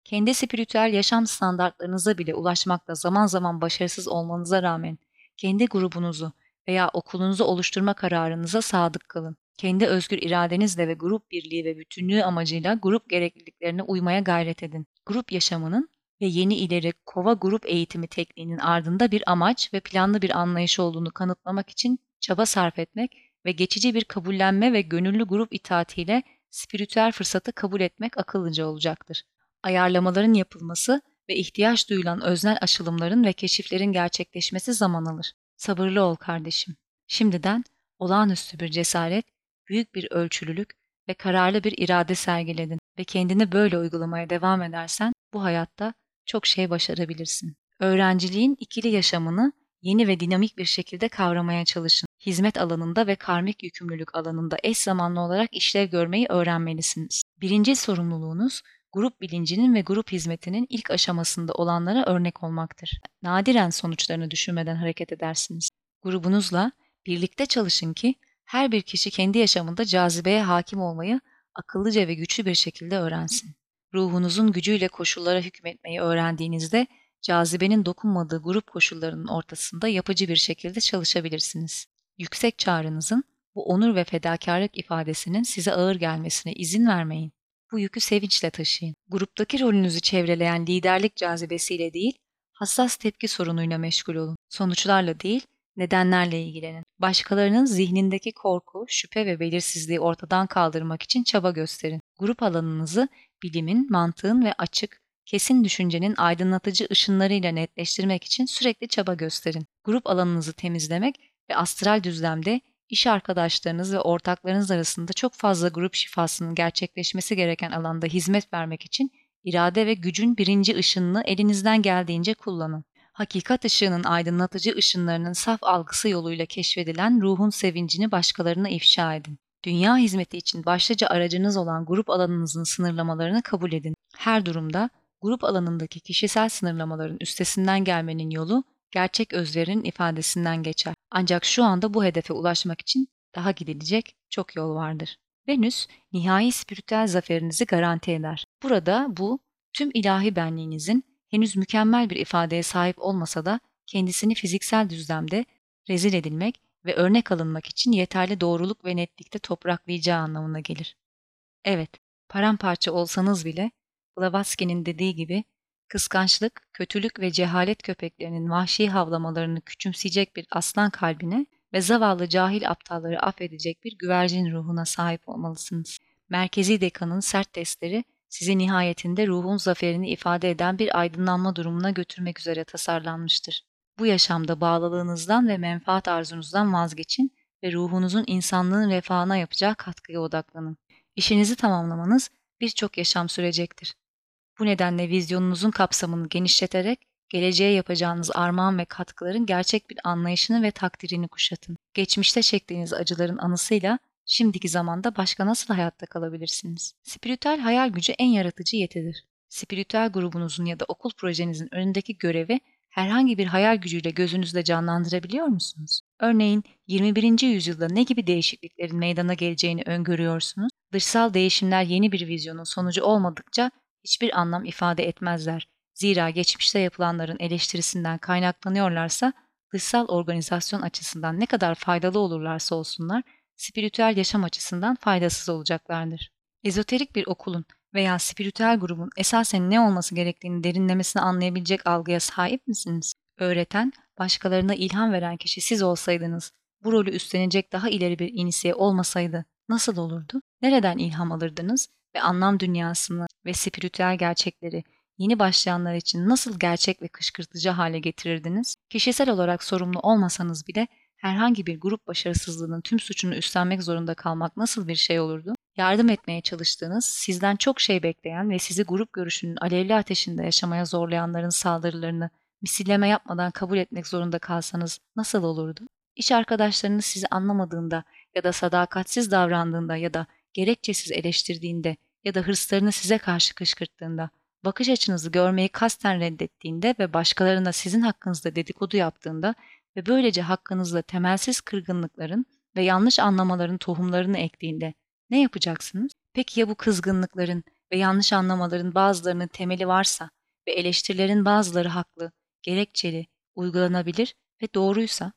Kendi spiritüel yaşam standartlarınıza bile ulaşmakta zaman zaman başarısız olmanıza rağmen kendi grubunuzu veya okulunuzu oluşturma kararınıza sadık kalın. Kendi özgür iradenizle ve grup birliği ve bütünlüğü amacıyla grup gerekliliklerine uymaya gayret edin. Grup yaşamının ve yeni ileri kova grup eğitimi tekniğinin ardında bir amaç ve planlı bir anlayış olduğunu kanıtlamak için çaba sarf etmek ve geçici bir kabullenme ve gönüllü grup itaatiyle spiritüel fırsatı kabul etmek akıllıca olacaktır. Ayarlamaların yapılması ve ihtiyaç duyulan öznel aşılımların ve keşiflerin gerçekleşmesi zaman alır. Sabırlı ol kardeşim. Şimdiden olağanüstü bir cesaret, büyük bir ölçülülük ve kararlı bir irade sergiledin ve kendini böyle uygulamaya devam edersen bu hayatta çok şey başarabilirsin. Öğrenciliğin ikili yaşamını yeni ve dinamik bir şekilde kavramaya çalışın. Hizmet alanında ve karmik yükümlülük alanında eş zamanlı olarak işlev görmeyi öğrenmelisiniz. Birinci sorumluluğunuz grup bilincinin ve grup hizmetinin ilk aşamasında olanlara örnek olmaktır. Nadiren sonuçlarını düşünmeden hareket edersiniz. Grubunuzla birlikte çalışın ki her bir kişi kendi yaşamında cazibeye hakim olmayı akıllıca ve güçlü bir şekilde öğrensin. Ruhunuzun gücüyle koşullara hükmetmeyi öğrendiğinizde cazibenin dokunmadığı grup koşullarının ortasında yapıcı bir şekilde çalışabilirsiniz. Yüksek çağrınızın bu onur ve fedakarlık ifadesinin size ağır gelmesine izin vermeyin. Bu yükü sevinçle taşıyın. Gruptaki rolünüzü çevreleyen liderlik cazibesiyle değil, hassas tepki sorunuyla meşgul olun. Sonuçlarla değil, nedenlerle ilgilenin. Başkalarının zihnindeki korku, şüphe ve belirsizliği ortadan kaldırmak için çaba gösterin. Grup alanınızı bilimin, mantığın ve açık, kesin düşüncenin aydınlatıcı ışınlarıyla netleştirmek için sürekli çaba gösterin. Grup alanınızı temizlemek ve astral düzlemde iş arkadaşlarınız ve ortaklarınız arasında çok fazla grup şifasının gerçekleşmesi gereken alanda hizmet vermek için irade ve gücün birinci ışınını elinizden geldiğince kullanın. Hakikat ışığının aydınlatıcı ışınlarının saf algısı yoluyla keşfedilen ruhun sevincini başkalarına ifşa edin. Dünya hizmeti için başlıca aracınız olan grup alanınızın sınırlamalarını kabul edin. Her durumda grup alanındaki kişisel sınırlamaların üstesinden gelmenin yolu gerçek özverinin ifadesinden geçer. Ancak şu anda bu hedefe ulaşmak için daha gidilecek çok yol vardır. Venüs, nihai spiritüel zaferinizi garanti eder. Burada bu, tüm ilahi benliğinizin henüz mükemmel bir ifadeye sahip olmasa da kendisini fiziksel düzlemde rezil edilmek ve örnek alınmak için yeterli doğruluk ve netlikte topraklayacağı anlamına gelir. Evet, paramparça olsanız bile Blavatsky'nin dediği gibi kıskançlık, kötülük ve cehalet köpeklerinin vahşi havlamalarını küçümseyecek bir aslan kalbine ve zavallı cahil aptalları affedecek bir güvercin ruhuna sahip olmalısınız. Merkezi dekanın sert testleri sizi nihayetinde ruhun zaferini ifade eden bir aydınlanma durumuna götürmek üzere tasarlanmıştır. Bu yaşamda bağlılığınızdan ve menfaat arzunuzdan vazgeçin ve ruhunuzun insanlığın refahına yapacağı katkıya odaklanın. İşinizi tamamlamanız birçok yaşam sürecektir. Bu nedenle vizyonunuzun kapsamını genişleterek geleceğe yapacağınız armağan ve katkıların gerçek bir anlayışını ve takdirini kuşatın. Geçmişte çektiğiniz acıların anısıyla şimdiki zamanda başka nasıl hayatta kalabilirsiniz? Spiritüel hayal gücü en yaratıcı yetidir. Spiritüel grubunuzun ya da okul projenizin önündeki görevi herhangi bir hayal gücüyle gözünüzde canlandırabiliyor musunuz? Örneğin 21. yüzyılda ne gibi değişikliklerin meydana geleceğini öngörüyorsunuz? Dışsal değişimler yeni bir vizyonun sonucu olmadıkça hiçbir anlam ifade etmezler. Zira geçmişte yapılanların eleştirisinden kaynaklanıyorlarsa dışsal organizasyon açısından ne kadar faydalı olurlarsa olsunlar, spiritüel yaşam açısından faydasız olacaklardır. Ezoterik bir okulun veya spiritüel grubun esasen ne olması gerektiğini derinlemesine anlayabilecek algıya sahip misiniz? Öğreten, başkalarına ilham veren kişi siz olsaydınız, bu rolü üstlenecek daha ileri bir inisiye olmasaydı nasıl olurdu? Nereden ilham alırdınız ve anlam dünyasını ve spiritüel gerçekleri yeni başlayanlar için nasıl gerçek ve kışkırtıcı hale getirirdiniz? Kişisel olarak sorumlu olmasanız bile herhangi bir grup başarısızlığının tüm suçunu üstlenmek zorunda kalmak nasıl bir şey olurdu? Yardım etmeye çalıştığınız, sizden çok şey bekleyen ve sizi grup görüşünün alevli ateşinde yaşamaya zorlayanların saldırılarını misilleme yapmadan kabul etmek zorunda kalsanız nasıl olurdu? İş arkadaşlarınız sizi anlamadığında ya da sadakatsiz davrandığında ya da gerekçesiz eleştirdiğinde ya da hırslarını size karşı kışkırttığında, bakış açınızı görmeyi kasten reddettiğinde ve başkalarına sizin hakkınızda dedikodu yaptığında ve böylece hakkınızda temelsiz kırgınlıkların ve yanlış anlamaların tohumlarını ektiğinde ne yapacaksınız? Peki ya bu kızgınlıkların ve yanlış anlamaların bazılarının temeli varsa ve eleştirilerin bazıları haklı, gerekçeli, uygulanabilir ve doğruysa?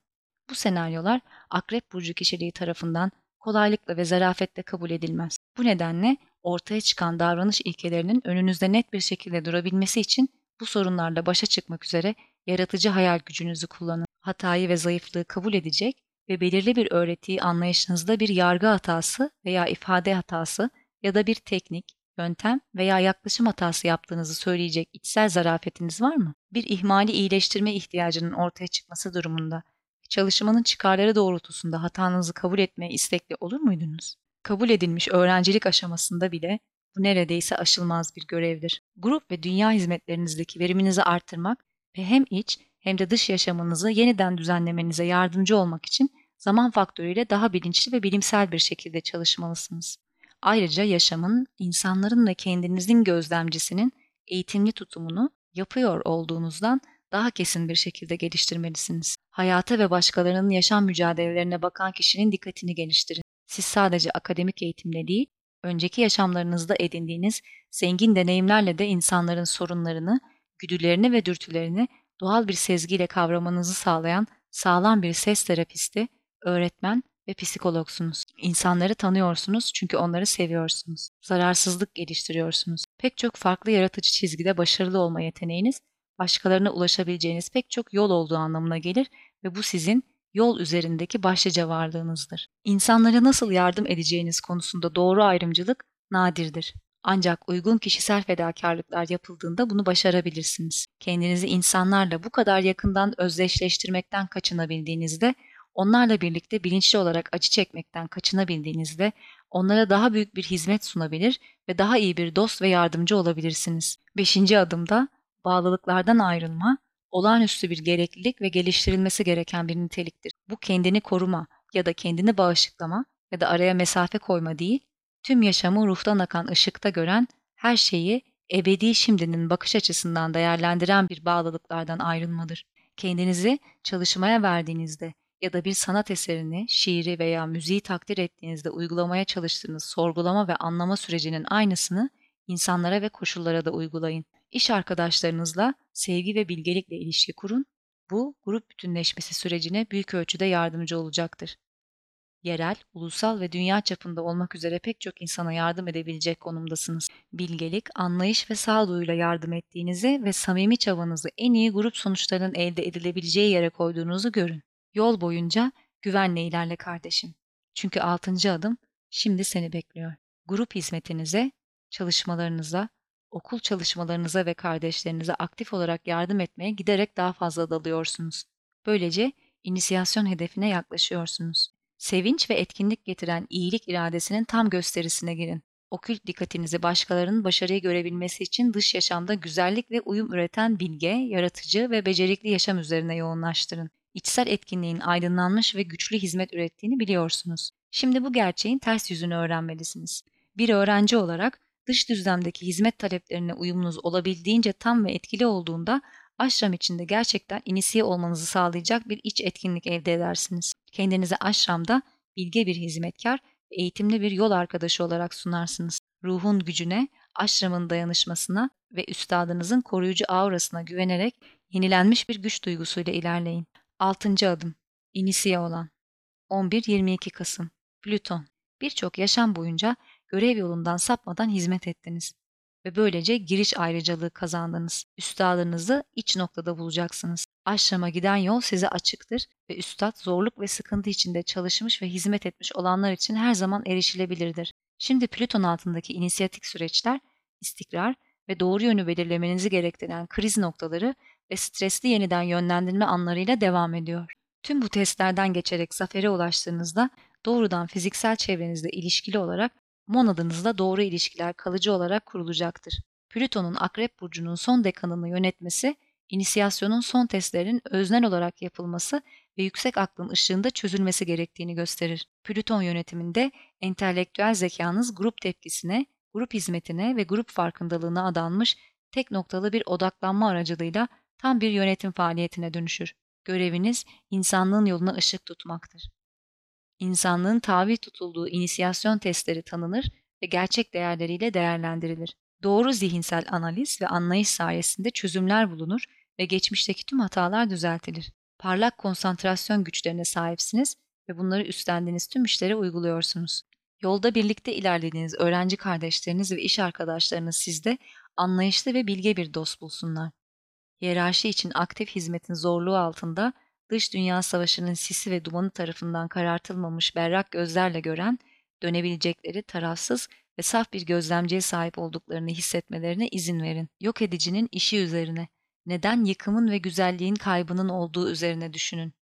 Bu senaryolar Akrep Burcu kişiliği tarafından kolaylıkla ve zarafetle kabul edilmez. Bu nedenle ortaya çıkan davranış ilkelerinin önünüzde net bir şekilde durabilmesi için bu sorunlarla başa çıkmak üzere yaratıcı hayal gücünüzü kullanın. Hatayı ve zayıflığı kabul edecek ve belirli bir öğretiyi anlayışınızda bir yargı hatası veya ifade hatası ya da bir teknik, yöntem veya yaklaşım hatası yaptığınızı söyleyecek içsel zarafetiniz var mı? Bir ihmali iyileştirme ihtiyacının ortaya çıkması durumunda çalışmanın çıkarları doğrultusunda hatanızı kabul etmeye istekli olur muydunuz? Kabul edilmiş öğrencilik aşamasında bile bu neredeyse aşılmaz bir görevdir. Grup ve dünya hizmetlerinizdeki veriminizi artırmak ve hem iç hem de dış yaşamınızı yeniden düzenlemenize yardımcı olmak için zaman faktörüyle daha bilinçli ve bilimsel bir şekilde çalışmalısınız. Ayrıca yaşamın, insanların ve kendinizin gözlemcisinin eğitimli tutumunu yapıyor olduğunuzdan daha kesin bir şekilde geliştirmelisiniz. Hayata ve başkalarının yaşam mücadelelerine bakan kişinin dikkatini geliştirin. Siz sadece akademik eğitimle değil, önceki yaşamlarınızda edindiğiniz zengin deneyimlerle de insanların sorunlarını, güdülerini ve dürtülerini doğal bir sezgiyle kavramanızı sağlayan sağlam bir ses terapisti, öğretmen ve psikologsunuz. İnsanları tanıyorsunuz çünkü onları seviyorsunuz. Zararsızlık geliştiriyorsunuz. Pek çok farklı yaratıcı çizgide başarılı olma yeteneğiniz, başkalarına ulaşabileceğiniz pek çok yol olduğu anlamına gelir ve bu sizin yol üzerindeki başlıca varlığınızdır. İnsanlara nasıl yardım edeceğiniz konusunda doğru ayrımcılık nadirdir. Ancak uygun kişisel fedakarlıklar yapıldığında bunu başarabilirsiniz. Kendinizi insanlarla bu kadar yakından özdeşleştirmekten kaçınabildiğinizde, onlarla birlikte bilinçli olarak acı çekmekten kaçınabildiğinizde, onlara daha büyük bir hizmet sunabilir ve daha iyi bir dost ve yardımcı olabilirsiniz. Beşinci adımda bağlılıklardan ayrılma, olağanüstü bir gereklilik ve geliştirilmesi gereken bir niteliktir. Bu kendini koruma ya da kendini bağışıklama ya da araya mesafe koyma değil, tüm yaşamı ruhtan akan ışıkta gören, her şeyi ebedi şimdinin bakış açısından değerlendiren bir bağlılıklardan ayrılmadır. Kendinizi çalışmaya verdiğinizde ya da bir sanat eserini, şiiri veya müziği takdir ettiğinizde uygulamaya çalıştığınız sorgulama ve anlama sürecinin aynısını insanlara ve koşullara da uygulayın. İş arkadaşlarınızla sevgi ve bilgelikle ilişki kurun. Bu grup bütünleşmesi sürecine büyük ölçüde yardımcı olacaktır. Yerel, ulusal ve dünya çapında olmak üzere pek çok insana yardım edebilecek konumdasınız. Bilgelik, anlayış ve sağduyuyla yardım ettiğinizi ve samimi çabanızı en iyi grup sonuçlarının elde edilebileceği yere koyduğunuzu görün. Yol boyunca güvenle ilerle kardeşim. Çünkü altıncı adım şimdi seni bekliyor. Grup hizmetinize, çalışmalarınıza, okul çalışmalarınıza ve kardeşlerinize aktif olarak yardım etmeye giderek daha fazla dalıyorsunuz. Böylece inisiyasyon hedefine yaklaşıyorsunuz. Sevinç ve etkinlik getiren iyilik iradesinin tam gösterisine girin. Okült dikkatinizi başkalarının başarıyı görebilmesi için dış yaşamda güzellik ve uyum üreten bilge, yaratıcı ve becerikli yaşam üzerine yoğunlaştırın. İçsel etkinliğin aydınlanmış ve güçlü hizmet ürettiğini biliyorsunuz. Şimdi bu gerçeğin ters yüzünü öğrenmelisiniz. Bir öğrenci olarak dış düzlemdeki hizmet taleplerine uyumunuz olabildiğince tam ve etkili olduğunda aşram içinde gerçekten inisiye olmanızı sağlayacak bir iç etkinlik elde edersiniz. Kendinizi aşramda bilge bir hizmetkar ve eğitimli bir yol arkadaşı olarak sunarsınız. Ruhun gücüne, aşramın dayanışmasına ve üstadınızın koruyucu aurasına güvenerek yenilenmiş bir güç duygusuyla ilerleyin. 6. adım İnisiye olan 11-22 Kasım Plüton Birçok yaşam boyunca görev yolundan sapmadan hizmet ettiniz ve böylece giriş ayrıcalığı kazandınız. Üstadınızı iç noktada bulacaksınız. Aşrama giden yol size açıktır ve üstad zorluk ve sıkıntı içinde çalışmış ve hizmet etmiş olanlar için her zaman erişilebilirdir. Şimdi Plüton altındaki inisiyatik süreçler, istikrar ve doğru yönü belirlemenizi gerektiren kriz noktaları ve stresli yeniden yönlendirme anlarıyla devam ediyor. Tüm bu testlerden geçerek zafere ulaştığınızda doğrudan fiziksel çevrenizle ilişkili olarak monadınızla doğru ilişkiler kalıcı olarak kurulacaktır. Plüton'un Akrep Burcu'nun son dekanını yönetmesi, inisiyasyonun son testlerinin öznel olarak yapılması ve yüksek aklın ışığında çözülmesi gerektiğini gösterir. Plüton yönetiminde entelektüel zekanız grup tepkisine, grup hizmetine ve grup farkındalığına adanmış tek noktalı bir odaklanma aracılığıyla tam bir yönetim faaliyetine dönüşür. Göreviniz insanlığın yoluna ışık tutmaktır insanlığın tabi tutulduğu inisiyasyon testleri tanınır ve gerçek değerleriyle değerlendirilir. Doğru zihinsel analiz ve anlayış sayesinde çözümler bulunur ve geçmişteki tüm hatalar düzeltilir. Parlak konsantrasyon güçlerine sahipsiniz ve bunları üstlendiğiniz tüm işlere uyguluyorsunuz. Yolda birlikte ilerlediğiniz öğrenci kardeşleriniz ve iş arkadaşlarınız sizde anlayışlı ve bilge bir dost bulsunlar. Hiyerarşi için aktif hizmetin zorluğu altında dış dünya savaşının sisi ve dumanı tarafından karartılmamış berrak gözlerle gören, dönebilecekleri tarafsız ve saf bir gözlemciye sahip olduklarını hissetmelerine izin verin. Yok edicinin işi üzerine, neden yıkımın ve güzelliğin kaybının olduğu üzerine düşünün.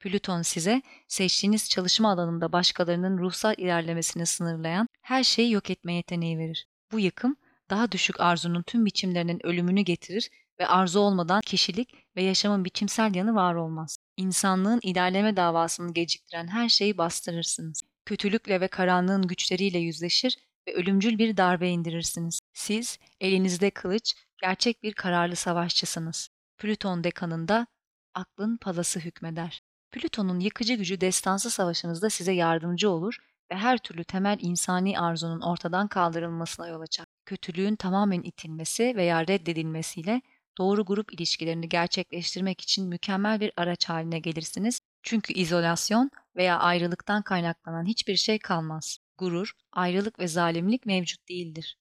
Plüton size seçtiğiniz çalışma alanında başkalarının ruhsal ilerlemesini sınırlayan her şeyi yok etme yeteneği verir. Bu yıkım daha düşük arzunun tüm biçimlerinin ölümünü getirir ve arzu olmadan kişilik ve yaşamın biçimsel yanı var olmaz. İnsanlığın ilerleme davasını geciktiren her şeyi bastırırsınız. kötülükle ve karanlığın güçleriyle yüzleşir ve ölümcül bir darbe indirirsiniz. Siz, elinizde kılıç, gerçek bir kararlı savaşçısınız. Plüton dekanında aklın palası hükmeder. Plüton'un yıkıcı gücü destansı savaşınızda size yardımcı olur ve her türlü temel insani arzunun ortadan kaldırılmasına yol açar. Kötülüğün tamamen itilmesi veya reddedilmesiyle doğru grup ilişkilerini gerçekleştirmek için mükemmel bir araç haline gelirsiniz. Çünkü izolasyon veya ayrılıktan kaynaklanan hiçbir şey kalmaz. Gurur, ayrılık ve zalimlik mevcut değildir.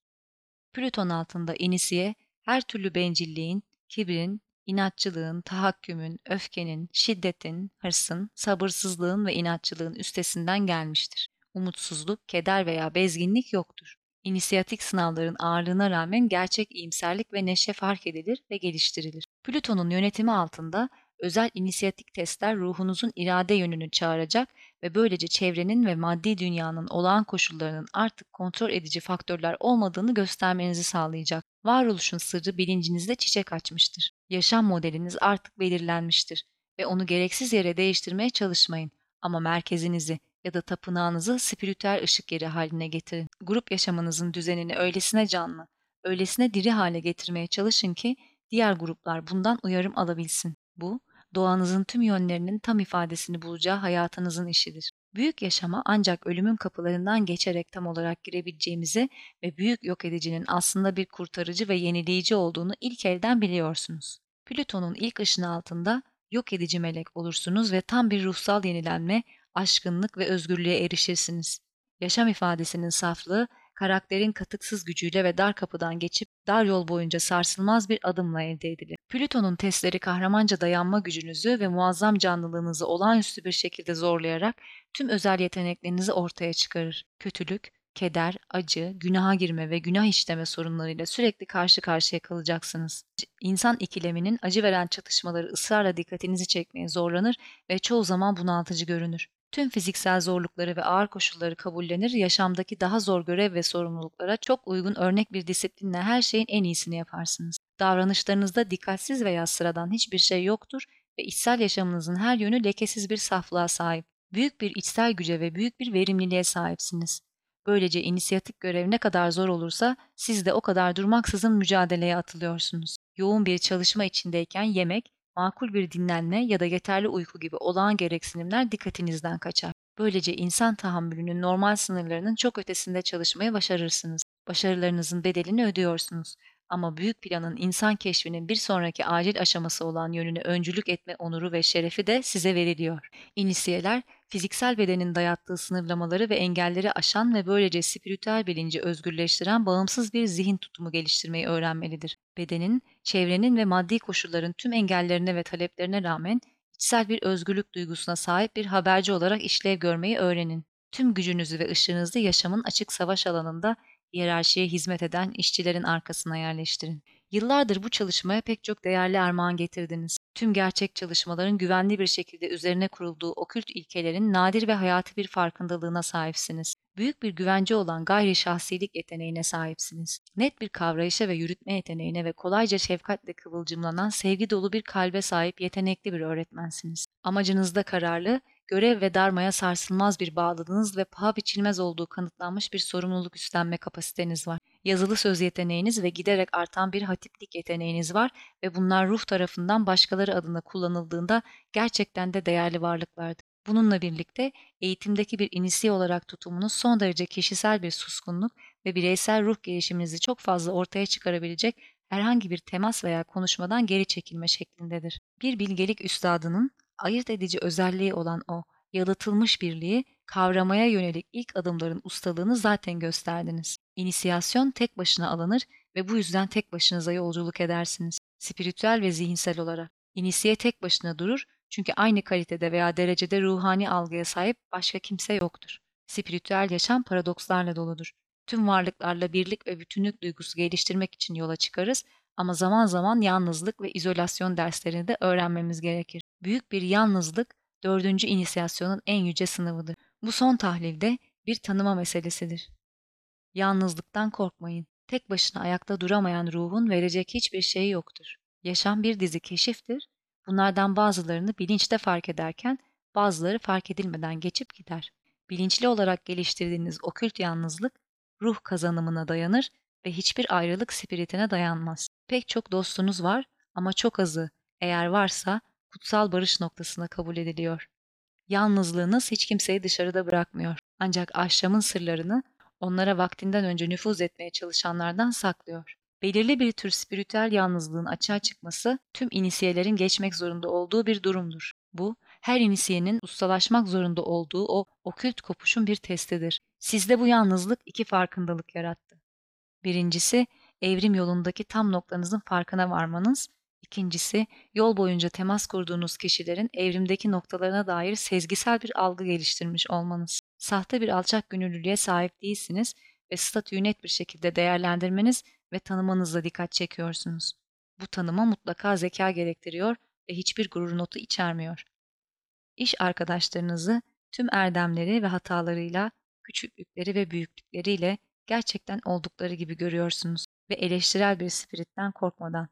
Plüton altında inisiye her türlü bencilliğin, kibrin, inatçılığın, tahakkümün, öfkenin, şiddetin, hırsın, sabırsızlığın ve inatçılığın üstesinden gelmiştir. Umutsuzluk, keder veya bezginlik yoktur. İnisiyatik sınavların ağırlığına rağmen gerçek iyimserlik ve neşe fark edilir ve geliştirilir. Plüton'un yönetimi altında özel inisiyatik testler ruhunuzun irade yönünü çağıracak ve böylece çevrenin ve maddi dünyanın olağan koşullarının artık kontrol edici faktörler olmadığını göstermenizi sağlayacak. Varoluşun sırrı bilincinizde çiçek açmıştır. Yaşam modeliniz artık belirlenmiştir ve onu gereksiz yere değiştirmeye çalışmayın ama merkezinizi ya da tapınağınızı spiritüel ışık yeri haline getirin. Grup yaşamınızın düzenini öylesine canlı, öylesine diri hale getirmeye çalışın ki diğer gruplar bundan uyarım alabilsin. Bu, doğanızın tüm yönlerinin tam ifadesini bulacağı hayatınızın işidir. Büyük yaşama ancak ölümün kapılarından geçerek tam olarak girebileceğimizi ve büyük yok edicinin aslında bir kurtarıcı ve yenileyici olduğunu ilk elden biliyorsunuz. Plüton'un ilk ışını altında yok edici melek olursunuz ve tam bir ruhsal yenilenme, aşkınlık ve özgürlüğe erişirsiniz. Yaşam ifadesinin saflığı, karakterin katıksız gücüyle ve dar kapıdan geçip dar yol boyunca sarsılmaz bir adımla elde edilir. Plüton'un testleri kahramanca dayanma gücünüzü ve muazzam canlılığınızı olağanüstü bir şekilde zorlayarak tüm özel yeteneklerinizi ortaya çıkarır. Kötülük, keder, acı, günaha girme ve günah işleme sorunlarıyla sürekli karşı karşıya kalacaksınız. İnsan ikileminin acı veren çatışmaları ısrarla dikkatinizi çekmeye zorlanır ve çoğu zaman bunaltıcı görünür. Tüm fiziksel zorlukları ve ağır koşulları kabullenir, yaşamdaki daha zor görev ve sorumluluklara çok uygun örnek bir disiplinle her şeyin en iyisini yaparsınız. Davranışlarınızda dikkatsiz veya sıradan hiçbir şey yoktur ve içsel yaşamınızın her yönü lekesiz bir saflığa sahip. Büyük bir içsel güce ve büyük bir verimliliğe sahipsiniz. Böylece inisiyatif görev ne kadar zor olursa siz de o kadar durmaksızın mücadeleye atılıyorsunuz. Yoğun bir çalışma içindeyken yemek, makul bir dinlenme ya da yeterli uyku gibi olağan gereksinimler dikkatinizden kaçar. Böylece insan tahammülünün normal sınırlarının çok ötesinde çalışmaya başarırsınız. Başarılarınızın bedelini ödüyorsunuz. Ama büyük planın insan keşfinin bir sonraki acil aşaması olan yönüne öncülük etme onuru ve şerefi de size veriliyor. İnisiyeler, fiziksel bedenin dayattığı sınırlamaları ve engelleri aşan ve böylece spiritüel bilinci özgürleştiren bağımsız bir zihin tutumu geliştirmeyi öğrenmelidir. Bedenin, çevrenin ve maddi koşulların tüm engellerine ve taleplerine rağmen içsel bir özgürlük duygusuna sahip bir haberci olarak işlev görmeyi öğrenin. Tüm gücünüzü ve ışığınızı yaşamın açık savaş alanında hiyerarşiye hizmet eden işçilerin arkasına yerleştirin. Yıllardır bu çalışmaya pek çok değerli armağan getirdiniz. Tüm gerçek çalışmaların güvenli bir şekilde üzerine kurulduğu okült ilkelerin nadir ve hayati bir farkındalığına sahipsiniz. Büyük bir güvence olan gayri şahsilik yeteneğine sahipsiniz. Net bir kavrayışa ve yürütme yeteneğine ve kolayca şefkatle kıvılcımlanan sevgi dolu bir kalbe sahip yetenekli bir öğretmensiniz. Amacınızda kararlı, görev ve darmaya sarsılmaz bir bağlılığınız ve paha biçilmez olduğu kanıtlanmış bir sorumluluk üstlenme kapasiteniz var. Yazılı söz yeteneğiniz ve giderek artan bir hatiplik yeteneğiniz var ve bunlar ruh tarafından başkaları adına kullanıldığında gerçekten de değerli varlıklardır. Bununla birlikte eğitimdeki bir inisiye olarak tutumunuz son derece kişisel bir suskunluk ve bireysel ruh gelişiminizi çok fazla ortaya çıkarabilecek herhangi bir temas veya konuşmadan geri çekilme şeklindedir. Bir bilgelik üstadının ayırt edici özelliği olan o yalıtılmış birliği kavramaya yönelik ilk adımların ustalığını zaten gösterdiniz. İnisiyasyon tek başına alınır ve bu yüzden tek başınıza yolculuk edersiniz. Spiritüel ve zihinsel olarak. İnisiye tek başına durur çünkü aynı kalitede veya derecede ruhani algıya sahip başka kimse yoktur. Spiritüel yaşam paradokslarla doludur. Tüm varlıklarla birlik ve bütünlük duygusu geliştirmek için yola çıkarız ama zaman zaman yalnızlık ve izolasyon derslerini de öğrenmemiz gerekir. Büyük bir yalnızlık dördüncü inisiyasyonun en yüce sınavıdır. Bu son tahlilde bir tanıma meselesidir. Yalnızlıktan korkmayın. Tek başına ayakta duramayan ruhun verecek hiçbir şeyi yoktur. Yaşam bir dizi keşiftir. Bunlardan bazılarını bilinçte fark ederken bazıları fark edilmeden geçip gider. bilinçli olarak geliştirdiğiniz okült yalnızlık ruh kazanımına dayanır ve hiçbir ayrılık spiritine dayanmaz. Pek çok dostunuz var ama çok azı eğer varsa kutsal barış noktasına kabul ediliyor. Yalnızlığınız hiç kimseyi dışarıda bırakmıyor. Ancak ahşamın sırlarını onlara vaktinden önce nüfuz etmeye çalışanlardan saklıyor. Belirli bir tür spiritüel yalnızlığın açığa çıkması tüm inisiyelerin geçmek zorunda olduğu bir durumdur. Bu, her inisiyenin ustalaşmak zorunda olduğu o okült kopuşun bir testidir. Sizde bu yalnızlık iki farkındalık yarattı. Birincisi, evrim yolundaki tam noktanızın farkına varmanız. İkincisi, yol boyunca temas kurduğunuz kişilerin evrimdeki noktalarına dair sezgisel bir algı geliştirmiş olmanız. Sahte bir alçak gönüllülüğe sahip değilsiniz ve statüyü net bir şekilde değerlendirmeniz ve tanımanızla dikkat çekiyorsunuz. Bu tanıma mutlaka zeka gerektiriyor ve hiçbir gurur notu içermiyor. İş arkadaşlarınızı tüm erdemleri ve hatalarıyla, küçüklükleri ve büyüklükleriyle gerçekten oldukları gibi görüyorsunuz ve eleştirel bir spiritten korkmadan.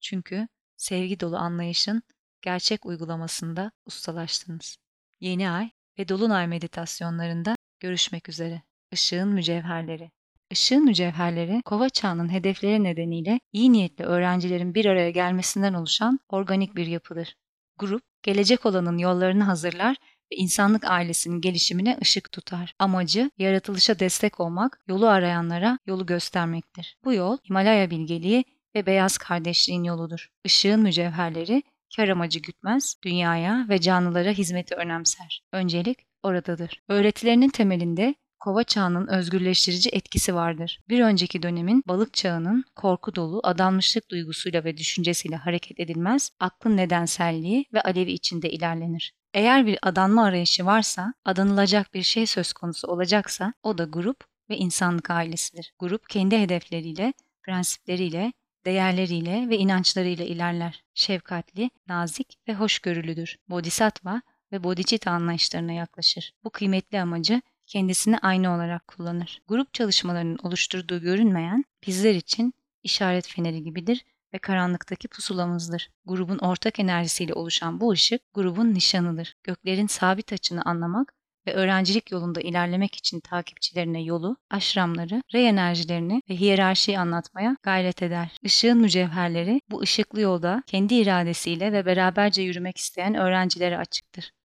Çünkü sevgi dolu anlayışın gerçek uygulamasında ustalaştınız. Yeni ay ve dolunay meditasyonlarında görüşmek üzere. Işığın mücevherleri. Işığın mücevherleri, kova çağının hedefleri nedeniyle iyi niyetli öğrencilerin bir araya gelmesinden oluşan organik bir yapıdır. Grup, gelecek olanın yollarını hazırlar ve insanlık ailesinin gelişimine ışık tutar. Amacı, yaratılışa destek olmak, yolu arayanlara yolu göstermektir. Bu yol, Himalaya bilgeliği ve beyaz kardeşliğin yoludur. Işığın mücevherleri, kar amacı gütmez, dünyaya ve canlılara hizmeti önemser. Öncelik oradadır. Öğretilerinin temelinde kova çağının özgürleştirici etkisi vardır. Bir önceki dönemin balık çağının korku dolu adanmışlık duygusuyla ve düşüncesiyle hareket edilmez, aklın nedenselliği ve alevi içinde ilerlenir. Eğer bir adanma arayışı varsa, adanılacak bir şey söz konusu olacaksa o da grup ve insanlık ailesidir. Grup kendi hedefleriyle, prensipleriyle, değerleriyle ve inançlarıyla ilerler. Şefkatli, nazik ve hoşgörülüdür. Bodhisattva ve bodhicitta anlayışlarına yaklaşır. Bu kıymetli amacı kendisini aynı olarak kullanır. Grup çalışmalarının oluşturduğu görünmeyen bizler için işaret feneri gibidir ve karanlıktaki pusulamızdır. Grubun ortak enerjisiyle oluşan bu ışık grubun nişanıdır. Göklerin sabit açını anlamak ve öğrencilik yolunda ilerlemek için takipçilerine yolu, aşramları, rey enerjilerini ve hiyerarşiyi anlatmaya gayret eder. Işığın mücevherleri bu ışıklı yolda kendi iradesiyle ve beraberce yürümek isteyen öğrencilere açıktır.